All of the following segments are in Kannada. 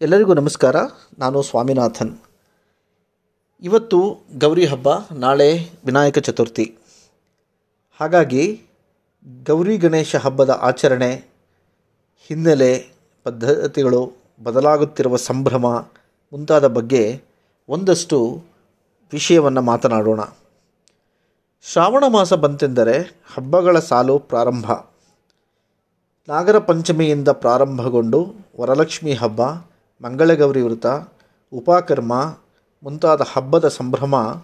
ಎಲ್ಲರಿಗೂ ನಮಸ್ಕಾರ. ನಾನು ಸ್ವಾಮಿನಾಥನ್. ಇವತ್ತು ಗೌರಿ ಹಬ್ಬ, ನಾಳೆ ವಿನಾಯಕ ಚತುರ್ಥಿ. ಹಾಗಾಗಿ ಗೌರಿ ಗಣೇಶ ಹಬ್ಬದ ಆಚರಣೆ, ಹಿನ್ನೆಲೆ ಪದ್ಧತಿಗಳು ಬದಲಾಗುತ್ತಿರುವ ಸಂಭ್ರಮ ಮುಂತಾದ ಬಗ್ಗೆ ಒಂದಷ್ಟು ವಿಷಯವನ್ನು ಮಾತನಾಡೋಣ. ಶ್ರಾವಣ ಮಾಸ ಬಂತೆಂದರೆ ಹಬ್ಬಗಳ ಸಾಲು ಪ್ರಾರಂಭ. ನಾಗರ ಪಂಚಮಿಯಿಂದ ಪ್ರಾರಂಭಗೊಂಡು ವರಲಕ್ಷ್ಮಿ ಹಬ್ಬ ಮಂಗಳಗೌರಿ ವ್ರತ ಉಪಕರ್ಮ ಮುಂತಾದ ಹಬ್ಬದ ಸಂಭ್ರಮ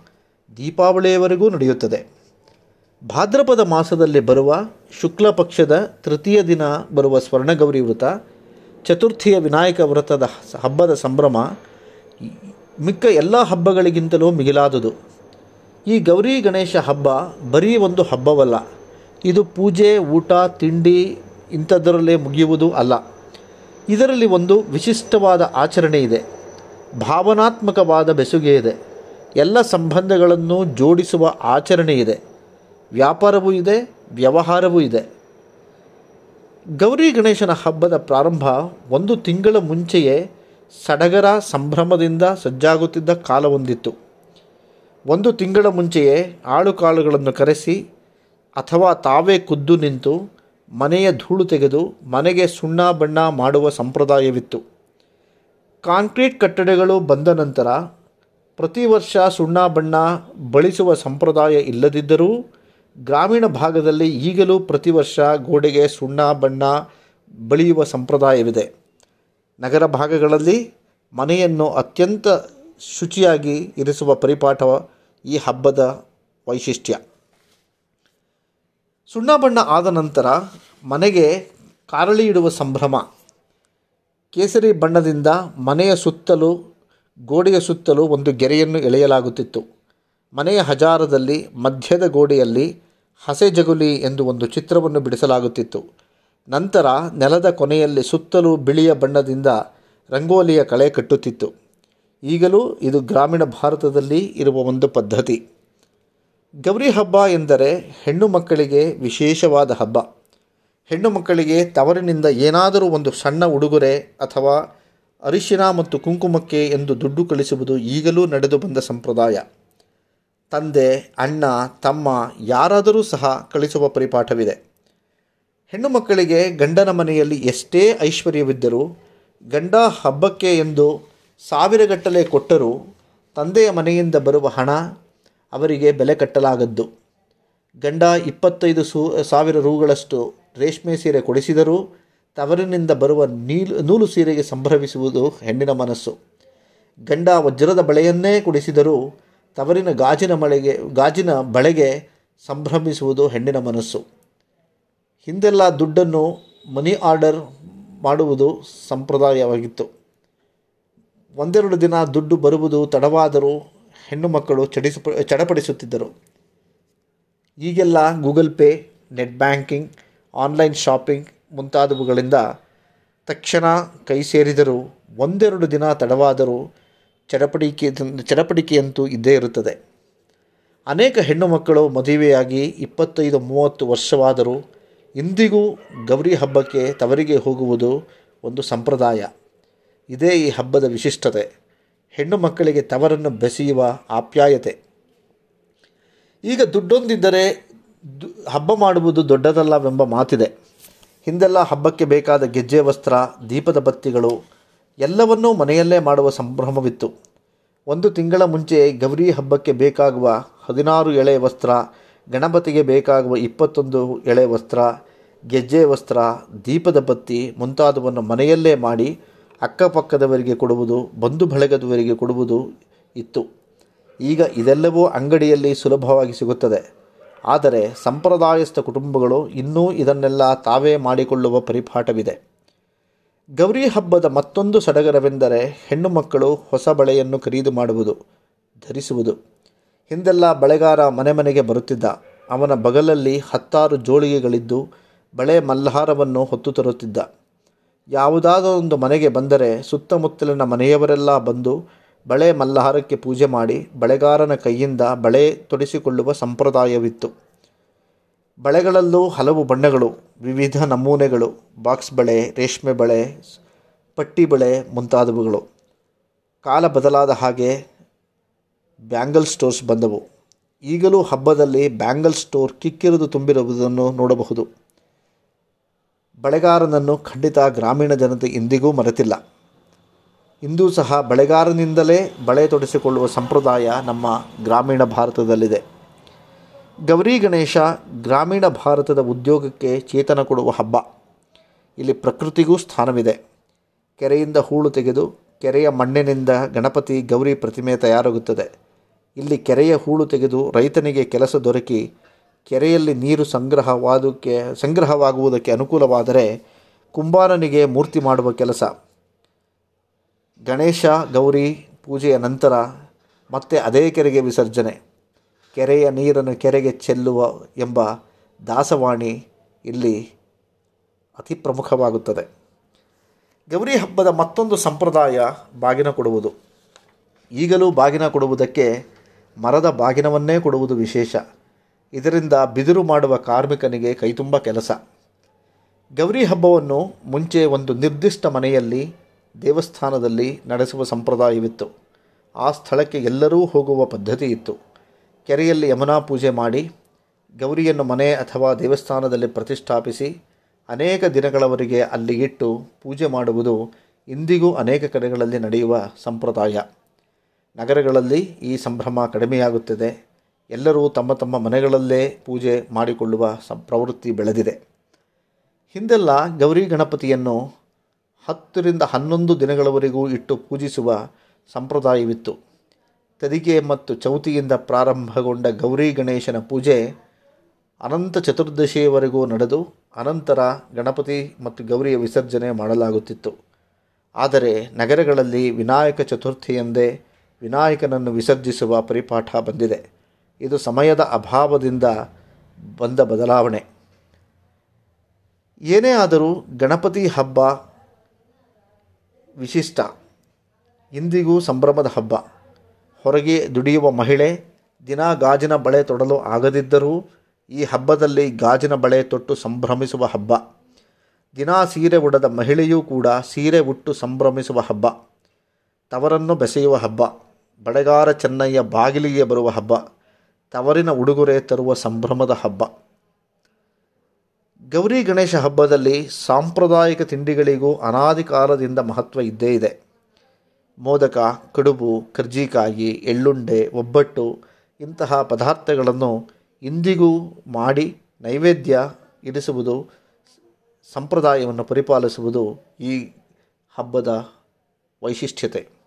ದೀಪಾವಳಿಯವರೆಗೂ ನಡೆಯುತ್ತದೆ. ಭಾದ್ರಪದ ಮಾಸದಲ್ಲಿ ಬರುವ ಶುಕ್ಲ ಪಕ್ಷದ ತೃತೀಯ ದಿನ ಬರುವ ಸ್ವರ್ಣಗೌರಿ ವ್ರತ ಚತುರ್ಥಿಯ ವಿನಾಯಕ ವ್ರತದ ಹಬ್ಬದ ಸಂಭ್ರಮ ಮಿಕ್ಕ ಎಲ್ಲ ಹಬ್ಬಗಳಿಗಿಂತಲೂ ಮಿಗಿಲಾದುದು. ಈ ಗೌರಿ ಗಣೇಶ ಹಬ್ಬ ಬರೀ ಒಂದು ಹಬ್ಬವಲ್ಲ, ಇದು ಪೂಜೆ, ಊಟ, ತಿಂಡಿ ಇಂಥದ್ದರಲ್ಲೇ ಮುಗಿಯುವುದೂ ಅಲ್ಲ. ಇದರಲ್ಲಿ ಒಂದು ವಿಶಿಷ್ಟವಾದ ಆಚರಣೆ ಇದೆ. ಭಾವನಾತ್ಮಕವಾದ ಬೆಸುಗೆ ಇದೆ. ಎಲ್ಲ ಸಂಬಂಧಗಳನ್ನು ಜೋಡಿಸುವ ಆಚರಣೆ ಇದೆ. ವ್ಯಾಪಾರವೂ ಇದೆ, ವ್ಯವಹಾರವೂ ಇದೆ. ಗೌರಿ ಗಣೇಶನ ಹಬ್ಬದ ಪ್ರಾರಂಭ ಒಂದು ತಿಂಗಳ ಮುಂಚೆಯೇ ಸಡಗರ ಸಂಭ್ರಮದಿಂದ ಸಜ್ಜಾಗುತ್ತಿದ್ದ ಕಾಲವೊಂದಿತ್ತು. ಒಂದು ತಿಂಗಳ ಮುಂಚೆಯೇ ಆಳುಕಾಳುಗಳನ್ನು ಕರೆಸಿ ಅಥವಾ ತಾವೇ ಖುದ್ದು ನಿಂತು ಮನೆಯ ಧೂಳು ತೆಗೆದು ಮನೆಗೆ ಸುಣ್ಣ ಬಣ್ಣ ಮಾಡುವ ಸಂಪ್ರದಾಯವಿತ್ತು. ಕಾಂಕ್ರೀಟ್ ಕಟ್ಟಡಗಳು ಬಂದ ನಂತರ ಪ್ರತಿ ವರ್ಷ ಸುಣ್ಣ ಬಣ್ಣ ಬಳಿಸುವ ಸಂಪ್ರದಾಯ ಇಲ್ಲದಿದ್ದರೂ ಗ್ರಾಮೀಣ ಭಾಗದಲ್ಲಿ ಈಗಲೂ ಪ್ರತಿ ವರ್ಷ ಗೋಡೆಗೆ ಸುಣ್ಣ ಬಣ್ಣ ಬಳಿಯುವ ಸಂಪ್ರದಾಯವಿದೆ. ನಗರ ಭಾಗಗಳಲ್ಲಿ ಮನೆಯನ್ನು ಅತ್ಯಂತ ಶುಚಿಯಾಗಿ ಇರಿಸುವ ಪರಿಪಾಠ ಈ ಹಬ್ಬದ ವೈಶಿಷ್ಟ್ಯ. ಸುಣ್ಣ ಬಣ್ಣ ಆದ ನಂತರ ಮನೆಗೆ ಕಾರಳಿ ಇಡುವ ಸಂಭ್ರಮ. ಕೇಸರಿ ಬಣ್ಣದಿಂದ ಮನೆಯ ಸುತ್ತಲೂ, ಗೋಡೆಯ ಸುತ್ತಲೂ ಒಂದು ಗೆರೆಯನ್ನು ಎಳೆಯಲಾಗುತ್ತಿತ್ತು. ಮನೆಯ ಹಜಾರದಲ್ಲಿ, ಮಧ್ಯದ ಗೋಡೆಯಲ್ಲಿ ಹಸೆ ಜಗುಲಿ ಎಂದು ಒಂದು ಚಿತ್ರವನ್ನು ಬಿಡಿಸಲಾಗುತ್ತಿತ್ತು. ನಂತರ ನೆಲದ ಕೊನೆಯಲ್ಲಿ ಸುತ್ತಲೂ ಬಿಳಿಯ ಬಣ್ಣದಿಂದ ರಂಗೋಲಿಯ ಕಳೆ ಕಟ್ಟುತ್ತಿತ್ತು. ಈಗಲೂ ಇದು ಗ್ರಾಮೀಣ ಭಾರತದಲ್ಲಿ ಇರುವ ಒಂದು ಪದ್ಧತಿ. ಗೌರಿ ಹಬ್ಬ ಎಂದರೆ ಹೆಣ್ಣು ಮಕ್ಕಳಿಗೆ ವಿಶೇಷವಾದ ಹಬ್ಬ. ಹೆಣ್ಣು ಮಕ್ಕಳಿಗೆ ತವರಿನಿಂದ ಏನಾದರೂ ಒಂದು ಸಣ್ಣ ಉಡುಗೊರೆ ಅಥವಾ ಅರಿಶಿನ ಮತ್ತು ಕುಂಕುಮಕ್ಕೆ ಎಂದು ದುಡ್ಡು ಕಳಿಸುವುದು ಈಗಲೂ ನಡೆದು ಬಂದ ಸಂಪ್ರದಾಯ. ತಂದೆ, ಅಣ್ಣ, ತಮ್ಮ ಯಾರಾದರೂ ಸಹ ಕಳಿಸುವ ಪರಿಪಾಠವಿದೆ. ಹೆಣ್ಣು ಮಕ್ಕಳಿಗೆ ಗಂಡನ ಮನೆಯಲ್ಲಿ ಎಷ್ಟೇ ಐಶ್ವರ್ಯವಿದ್ದರೂ ಗಂಡ ಹಬ್ಬಕ್ಕೆ ಎಂದು ಸಾವಿರಗಟ್ಟಲೆ ಕೊಟ್ಟರೂ ತಂದೆಯ ಮನೆಯಿಂದ ಬರುವ ಹಣ ಅವರಿಗೆ ಬೆಲೆ ಕಟ್ಟಲಾಗದ್ದು. ಗಂಡ ಇಪ್ಪತ್ತೈದು ಸೂ, ಸಾವಿರ ರೂಗಳಷ್ಟು ರೇಷ್ಮೆ ಸೀರೆ ಕೊಡಿಸಿದರೂ ತವರಿನಿಂದ ಬರುವ ನೀಲು, ನೂಲು ಸೀರೆಗೆ ಸಂಭ್ರಮಿಸುವುದು ಹೆಣ್ಣಿನ ಮನಸ್ಸು. ಗಂಡ ವಜ್ರದ ಬಳೆಯನ್ನೇ ಕೊಡಿಸಿದರೂ ತವರಿನ ಗಾಜಿನ ಮಳೆಗೆ, ಗಾಜಿನ ಬಳೆಗೆ ಸಂಭ್ರಮಿಸುವುದು ಹೆಣ್ಣಿನ ಮನಸ್ಸು. ಹಿಂದೆಲ್ಲ ದುಡ್ಡನ್ನು ಮನಿ ಆರ್ಡರ್ ಮಾಡುವುದು ಸಂಪ್ರದಾಯವಾಗಿತ್ತು. ಒಂದೆರಡು ದಿನ ದುಡ್ಡು ಬರುವುದು ತಡವಾದರೂ ಹೆಣ್ಣು ಮಕ್ಕಳು ಚಡಿಸ ಚಡಪಡಿಸುತ್ತಿದ್ದರು. ಈಗೆಲ್ಲ Google pay, net banking, online shopping ಮುಂತಾದವುಗಳಿಂದ ತಕ್ಷಣ ಕೈ ಸೇರಿದರೂ ಒಂದೆರಡು ದಿನ ತಡವಾದರೂ ಚಡಪಡಿಕೆ ಚಡಪಡಿಕೆಯಂತೂ ಇದ್ದೇ ಇರುತ್ತದೆ. ಅನೇಕ ಹೆಣ್ಣು ಮಕ್ಕಳು ಮದುವೆಯಾಗಿ ಇಪ್ಪತ್ತೈದು, ಮೂವತ್ತು ವರ್ಷವಾದರೂ ಇಂದಿಗೂ ಗೌರಿ ಹಬ್ಬಕ್ಕೆ ತವರಿಗೆ ಹೋಗುವುದು ಒಂದು ಸಂಪ್ರದಾಯ. ಇದೇ ಈ ಹಬ್ಬದ ವಿಶಿಷ್ಟತೆ. ಹೆಣ್ಣು ಮಕ್ಕಳಿಗೆ ತವರನ್ನು ಬೆಸೆಯುವ ಆಪ್ಯಾಯತೆ. ಈಗ ದುಡ್ಡೊಂದಿದ್ದರೆ ಹಬ್ಬ ಮಾಡುವುದು ದೊಡ್ಡದಲ್ಲವೆಂಬ ಮಾತಿದೆ. ಹಿಂದೆಲ್ಲ ಹಬ್ಬಕ್ಕೆ ಬೇಕಾದ ಗೆಜ್ಜೆ, ವಸ್ತ್ರ, ದೀಪದ ಬತ್ತಿಗಳು ಎಲ್ಲವನ್ನೂ ಮನೆಯಲ್ಲೇ ಮಾಡುವ ಸಂಭ್ರಮವಿತ್ತು. ಒಂದು ತಿಂಗಳ ಮುಂಚೆ ಗೌರಿ ಹಬ್ಬಕ್ಕೆ ಬೇಕಾಗುವ ಹದಿನಾರು ಎಳೆ ವಸ್ತ್ರ, ಗಣಪತಿಗೆ ಬೇಕಾಗುವ ಇಪ್ಪತ್ತೊಂದು ಎಳೆ ವಸ್ತ್ರ, ಗೆಜ್ಜೆ ವಸ್ತ್ರ, ದೀಪದ ಬತ್ತಿ ಮುಂತಾದವನ್ನು ಮನೆಯಲ್ಲೇ ಮಾಡಿ ಅಕ್ಕಪಕ್ಕದವರಿಗೆ ಕೊಡುವುದು, ಬಂಧು ಬಳಗದವರಿಗೆ ಕೊಡುವುದು ಇತ್ತು. ಈಗ ಇದೆಲ್ಲವೂ ಅಂಗಡಿಯಲ್ಲಿ ಸುಲಭವಾಗಿ ಸಿಗುತ್ತದೆ. ಆದರೆ ಸಂಪ್ರದಾಯಸ್ಥ ಕುಟುಂಬಗಳು ಇನ್ನೂ ಇದನ್ನೆಲ್ಲ ತಾವೇ ಮಾಡಿಕೊಳ್ಳುವ ಪರಿಪಾಠವಿದೆ. ಗೌರಿ ಹಬ್ಬದ ಮತ್ತೊಂದು ಸಡಗರವೆಂದರೆ ಹೆಣ್ಣು ಮಕ್ಕಳು ಹೊಸ ಬಳೆಯನ್ನು ಖರೀದಿ ಮಾಡುವುದು, ಧರಿಸುವುದು. ಹಿಂದೆಲ್ಲ ಬಳೆಗಾರ ಮನೆ ಮನೆಗೆ ಬರುತ್ತಿದ್ದ. ಅವನ ಬಗಲಲ್ಲಿ ಹತ್ತಾರು ಜೋಳಿಗೆಗಳಿದ್ದು ಬಳೆ ಮಲ್ಲಹಾರವನ್ನು ಹೊತ್ತು ತರುತ್ತಿದ್ದ. ಯಾವುದಾದರೊಂದು ಮನೆಗೆ ಬಂದರೆ ಸುತ್ತಮುತ್ತಲಿನ ಮನೆಯವರೆಲ್ಲ ಬಂದು ಬಳೆ ಮಲ್ಲಹಾರಕ್ಕೆ ಪೂಜೆ ಮಾಡಿ ಬಳೆಗಾರನ ಕೈಯಿಂದ ಬಳೆ ತೊಡಿಸಿಕೊಳ್ಳುವ ಸಂಪ್ರದಾಯವಿತ್ತು. ಬಳೆಗಳಲ್ಲೂ ಹಲವು ಬಣ್ಣಗಳು, ವಿವಿಧ ನಮೂನೆಗಳು, ಬಾಕ್ಸ್ ಬಳೆ, ರೇಷ್ಮೆ ಬಳೆ, ಪಟ್ಟಿ ಬಳೆ ಮುಂತಾದವುಗಳು. ಕಾಲ ಬದಲಾದ ಹಾಗೆ ಬ್ಯಾಂಗಲ್ ಸ್ಟೋರ್ಸ್ ಬಂದವು. ಈಗಲೂ ಹಬ್ಬದಲ್ಲಿ ಬ್ಯಾಂಗಲ್ ಸ್ಟೋರ್ ಕಿಕ್ಕಿರಿದು ತುಂಬಿರುವುದನ್ನು ನೋಡಬಹುದು. ಬಳೆಗಾರನನ್ನು ಖಂಡಿತ ಗ್ರಾಮೀಣ ಜನತೆ ಇಂದಿಗೂ ಮರೆತಿಲ್ಲ. ಇಂದೂ ಸಹ ಬಳೆಗಾರನಿಂದಲೇ ಬಳೆ ತೊಡಿಸಿಕೊಳ್ಳುವ ಸಂಪ್ರದಾಯ ನಮ್ಮ ಗ್ರಾಮೀಣ ಭಾರತದಲ್ಲಿದೆ. ಗೌರಿ ಗಣೇಶ ಗ್ರಾಮೀಣ ಭಾರತದ ಉದ್ಯೋಗಕ್ಕೆ ಚೇತನ ಕೊಡುವ ಹಬ್ಬ. ಇಲ್ಲಿ ಪ್ರಕೃತಿಗೂ ಸ್ಥಾನವಿದೆ. ಕೆರೆಯಿಂದ ಹೂಳು ತೆಗೆದು ಕೆರೆಯ ಮಣ್ಣಿನಿಂದ ಗಣಪತಿ ಗೌರಿ ಪ್ರತಿಮೆ ತಯಾರಾಗುತ್ತದೆ. ಇಲ್ಲಿ ಕೆರೆಯ ಹೂಳು ತೆಗೆದು ರೈತನಿಗೆ ಕೆಲಸ ದೊರಕಿ ಕೆರೆಯಲ್ಲಿ ನೀರು ಸಂಗ್ರಹವಾದಕ್ಕೆ ಸಂಗ್ರಹವಾಗುವುದಕ್ಕೆ ಅನುಕೂಲವಾದರೆ ಕುಂಬಾರನಿಗೆ ಮೂರ್ತಿ ಮಾಡುವ ಕೆಲಸ. ಗಣೇಶ, ಗೌರಿ ಪೂಜೆಯ ನಂತರ ಮತ್ತೆ ಅದೇ ಕೆರೆಗೆ ವಿಸರ್ಜನೆ. ಕೆರೆಯ ನೀರನ್ನು ಕೆರೆಗೆ ಚೆಲ್ಲುವ ಎಂಬ ದಾಸವಾಣಿ ಇಲ್ಲಿ ಅತಿ ಪ್ರಮುಖವಾಗುತ್ತದೆ. ಗೌರಿ ಹಬ್ಬದ ಮತ್ತೊಂದು ಸಂಪ್ರದಾಯ ಬಾಗಿನ ಕೊಡುವುದು. ಈಗಲೂ ಬಾಗಿನ ಕೊಡುವುದಕ್ಕೆ ಮರದ ಬಾಗಿನವನ್ನೇ ಕೊಡುವುದು ವಿಶೇಷ. ಇದರಿಂದ ಬಿದಿರು ಮಾಡುವ ಕಾರ್ಮಿಕನಿಗೆ ಕೈತುಂಬ ಕೆಲಸ. ಗೌರಿ ಹಬ್ಬವನ್ನು ಮುಂಚೆ ಒಂದು ನಿರ್ದಿಷ್ಟ ಮನೆಯಲ್ಲಿ, ದೇವಸ್ಥಾನದಲ್ಲಿ ನಡೆಸುವ ಸಂಪ್ರದಾಯವಿತ್ತು. ಆ ಸ್ಥಳಕ್ಕೆ ಎಲ್ಲರೂ ಹೋಗುವ ಪದ್ಧತಿ ಇತ್ತು. ಕೆರೆಯಲ್ಲಿ ಯಮುನಾ ಪೂಜೆ ಮಾಡಿ, ಗೌರಿಯನ್ನು ಮನೆ ಅಥವಾ ದೇವಸ್ಥಾನದಲ್ಲಿ ಪ್ರತಿಷ್ಠಾಪಿಸಿ, ಅನೇಕ ದಿನಗಳವರೆಗೆ ಅಲ್ಲಿ ಇಟ್ಟು ಪೂಜೆ ಮಾಡುವುದು ಇಂದಿಗೂ ಅನೇಕ ಕಡೆಗಳಲ್ಲಿ ನಡೆಯುವ ಸಂಪ್ರದಾಯ. ನಗರಗಳಲ್ಲಿ ಈ ಸಂಭ್ರಮ ಕಡಿಮೆಯಾಗುತ್ತದೆ. ಎಲ್ಲರೂ ತಮ್ಮ ತಮ್ಮ ಮನೆಗಳಲ್ಲೇ ಪೂಜೆ ಮಾಡಿಕೊಳ್ಳುವ ಪ್ರವೃತ್ತಿ ಬೆಳೆದಿದೆ. ಹಿಂದೆಲ್ಲ ಗೌರಿ ಗಣಪತಿಯನ್ನು ಹತ್ತರಿಂದ ಹನ್ನೊಂದು ದಿನಗಳವರೆಗೂ ಇಟ್ಟು ಪೂಜಿಸುವ ಸಂಪ್ರದಾಯವಿತ್ತು. ತದಿಗೆ ಮತ್ತು ಚೌತಿಯಿಂದ ಪ್ರಾರಂಭಗೊಂಡ ಗೌರಿ ಗಣೇಶನ ಪೂಜೆ ಅನಂತ ಚತುರ್ದಶಿಯವರೆಗೂ ನಡೆದು ಅನಂತರ ಗಣಪತಿ ಮತ್ತು ಗೌರಿಯ ವಿಸರ್ಜನೆ ಮಾಡಲಾಗುತ್ತಿತ್ತು. ಆದರೆ ನಗರಗಳಲ್ಲಿ ವಿನಾಯಕ ಚತುರ್ಥಿಯಂದೇ ವಿನಾಯಕನನ್ನು ವಿಸರ್ಜಿಸುವ ಪರಿಪಾಠ ಬಂದಿದೆ. ಇದು ಸಮಯದ ಅಭಾವದಿಂದ ಬಂದ ಬದಲಾವಣೆ. ಏನೇ ಆದರೂ ಗಣಪತಿ ಹಬ್ಬ ವಿಶಿಷ್ಟ. ಇಂದಿಗೂ ಸಂಭ್ರಮದ ಹಬ್ಬ. ಹೊರಗೆ ದುಡಿಯುವ ಮಹಿಳೆ ದಿನ ಗಾಜಿನ ಬಳೆ ತೊಡಲು ಆಗದಿದ್ದರೂ ಈ ಹಬ್ಬದಲ್ಲಿ ಗಾಜಿನ ಬಳೆ ತೊಟ್ಟು ಸಂಭ್ರಮಿಸುವ ಹಬ್ಬ. ದಿನಾ ಸೀರೆ ಉಡದ ಮಹಿಳೆಯೂ ಕೂಡ ಸೀರೆ ಉಟ್ಟು ಸಂಭ್ರಮಿಸುವ ಹಬ್ಬ. ತವರನ್ನು ಬೆಸೆಯುವ ಹಬ್ಬ. ಬಳೆಗಾರ ಚೆನ್ನಯ್ಯ ಬಾಗಿಲಿಗೆ ಬರುವ ಹಬ್ಬ. ತವರಿನ ಉಡುಗೊರೆ ತರುವ ಸಂಭ್ರಮದ ಹಬ್ಬ. ಗೌರಿ ಗಣೇಶ ಹಬ್ಬದಲ್ಲಿ ಸಾಂಪ್ರದಾಯಿಕ ತಿಂಡಿಗಳಿಗೂ ಅನಾದಿ ಕಾಲದಿಂದ ಮಹತ್ವ ಇದ್ದೇ ಇದೆ. ಮೋದಕ, ಕಡುಬು, ಕರ್ಜಿಕಾಯಿ, ಎಳ್ಳುಂಡೆ, ಒಬ್ಬಟ್ಟು ಇಂತಹ ಪದಾರ್ಥಗಳನ್ನು ಇಂದಿಗೂ ಮಾಡಿ ನೈವೇದ್ಯ ಇರಿಸುವುದು, ಸಂಪ್ರದಾಯವನ್ನು ಪರಿಪಾಲಿಸುವುದು ಈ ಹಬ್ಬದ ವೈಶಿಷ್ಟ್ಯತೆ.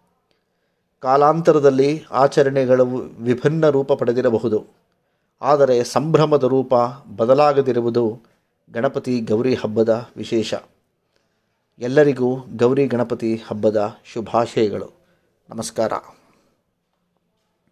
ಕಾಲಾಂತರದಲ್ಲಿ ಆಚರಣೆಗಳು ವಿಭಿನ್ನ ರೂಪ ಪಡೆದಿರಬಹುದು. ಆದರೆ ಸಂಭ್ರಮದ ರೂಪ ಬದಲಾಗದಿರುವುದು ಗಣಪತಿ ಗೌರಿ ಹಬ್ಬದ ವಿಶೇಷ. ಎಲ್ಲರಿಗೂ ಗೌರಿ ಗಣಪತಿ ಹಬ್ಬದ ಶುಭಾಶಯಗಳು. ನಮಸ್ಕಾರ.